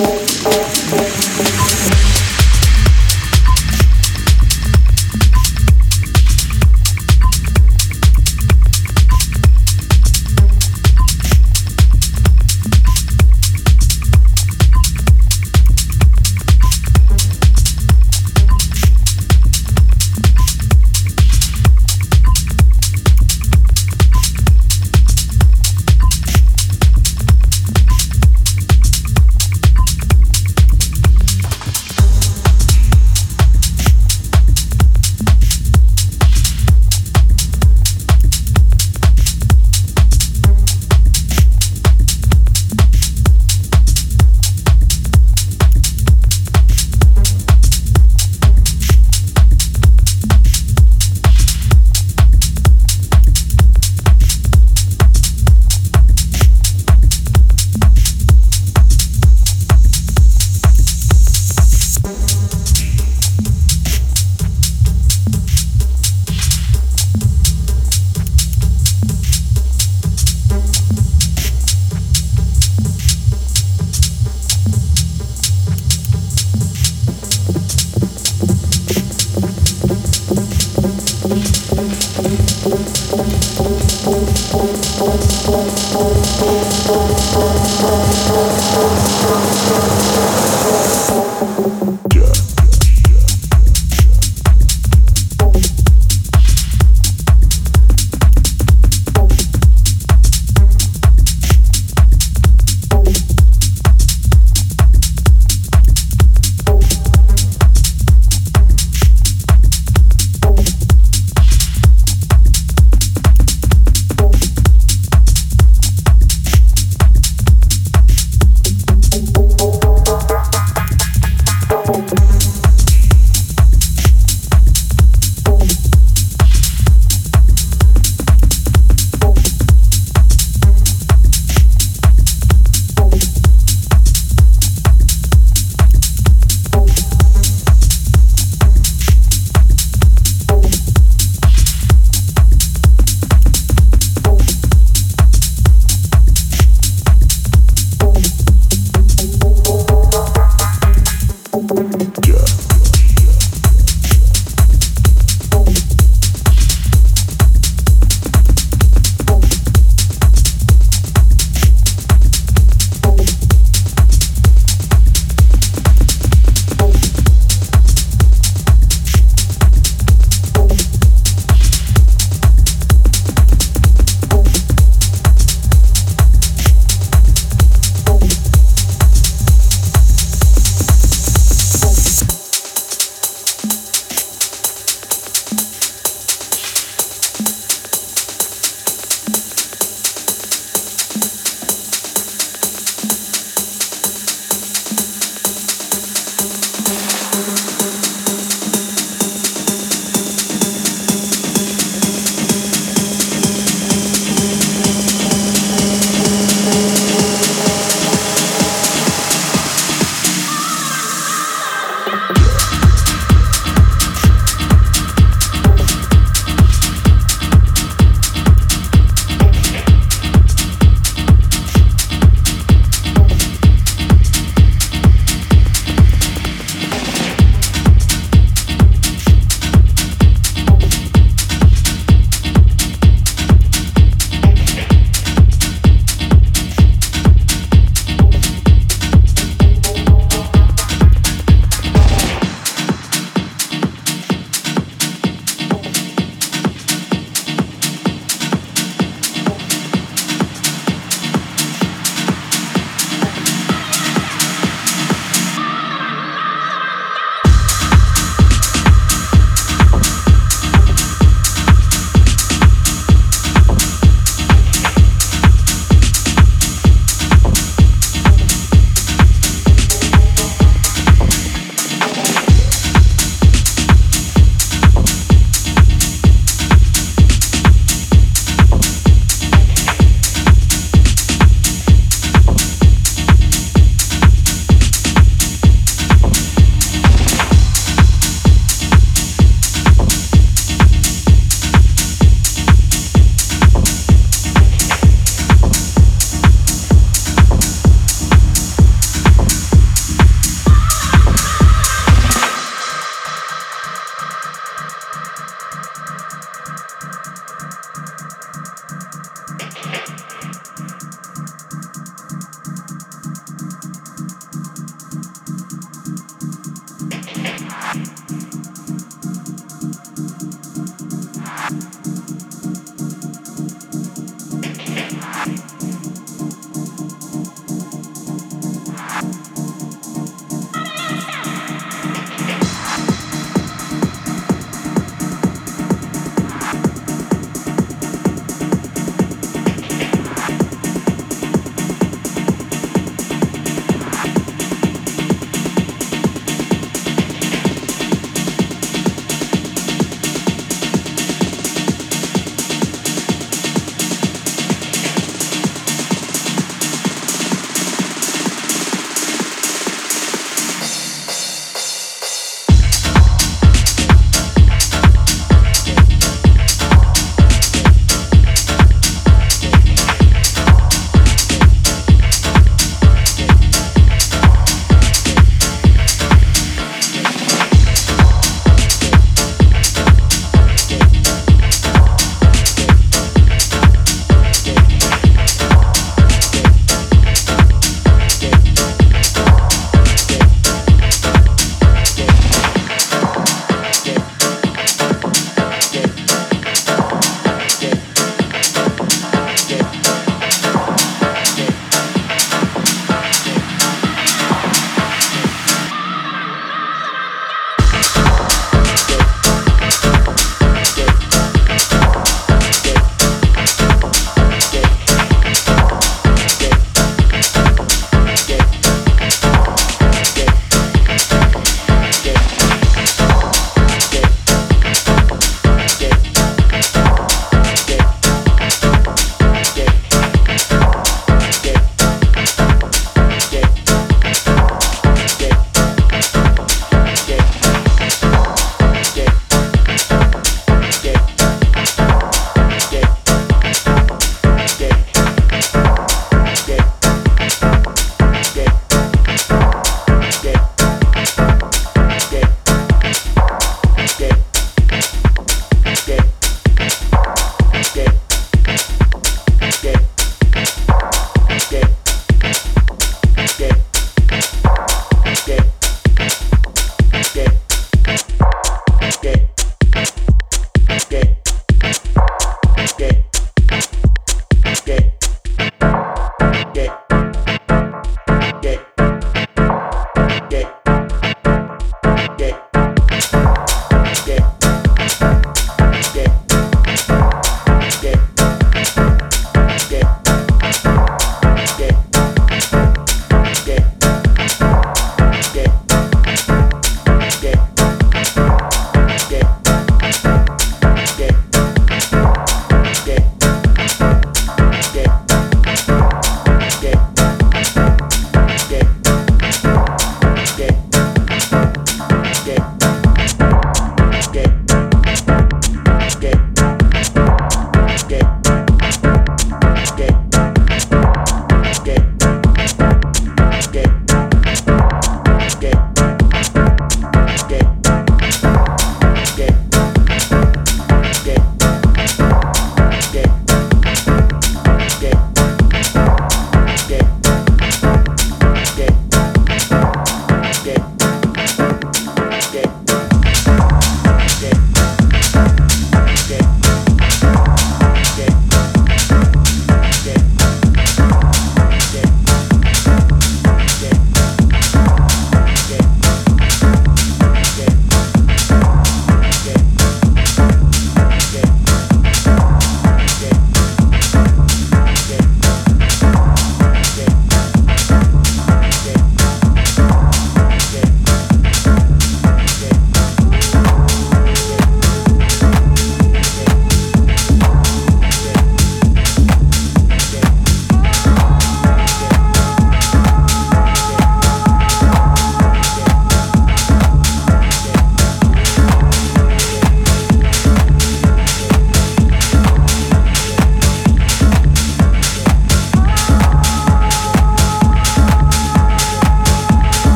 people.